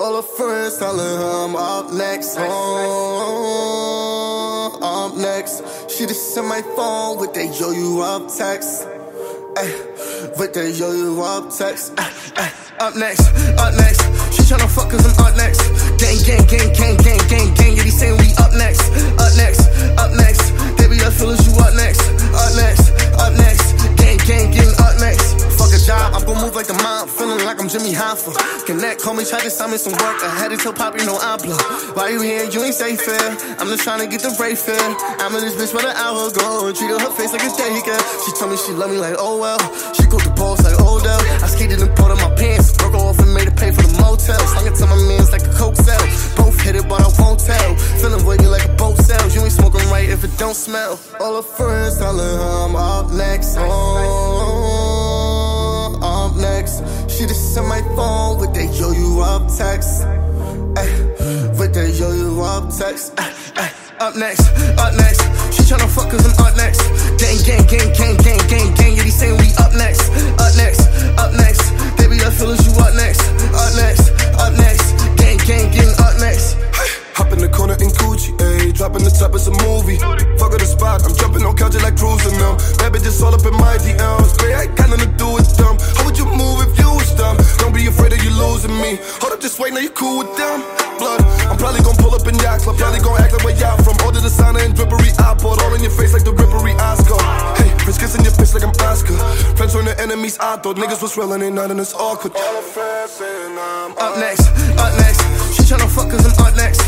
telling her I'm up next. Oh, up next. She just sent my phone with that yo you up text. Ay, with that yo you up text. Ay, ay, up next, up next. She tryna fuck cause I'm up next. Gang, gang, gang, gang, gang, gang, gang. Yeah, they Like mom. Feeling like I'm Jimmy Hoffa. Connect, call me, try to sign me some work. I had to tell Poppy no habla. Why you here? You ain't safe here. I'm just trying to get the rate fair. I'm in this bitch about an hour ago. Treated her face like a daycare. Eh? She told me she love me like, oh well. She cooked the balls like Odell. I skated and pulled on my pants. Broke off and made her pay for the motel. Slung it to my mans like a coke sale. Both hit it, but I won't tell. Feeling wavy like a boat sail. You ain't smoking right if it don't smell. All her friends telling her I'm She just sent my phone with that yo you up text. Ay, with that yo you up text. Ay, ay, up next, up next. She tryna fuck cause I'm up next. Gang, gang, gang, gang, gang, gang, gang. Yeah, they saying we up next, up next, up next. Baby, I feel as you up next, up next, up next. Gang, gang, gang, up next. Hop in the corner in Gucci, ayy. Dropping the top, it's a movie. Fuck the spot, I'm jumping on couches like cruising them. That bitch is all losing me. Hold up, just wait, now you cool with them. Blood, I'm probably gonna pull up in yacht club. Probably gonna act like where y'all from. Order the designer and drippery. I all in your face like the rippery Oscar. Hey, Prince kissing your bitch like I'm Oscar. Friends turn to enemies, I thought niggas was real and ain't nothing that's awkward. All the friends saying I'm Up next, up next. She tryna fuck cause I'm up next.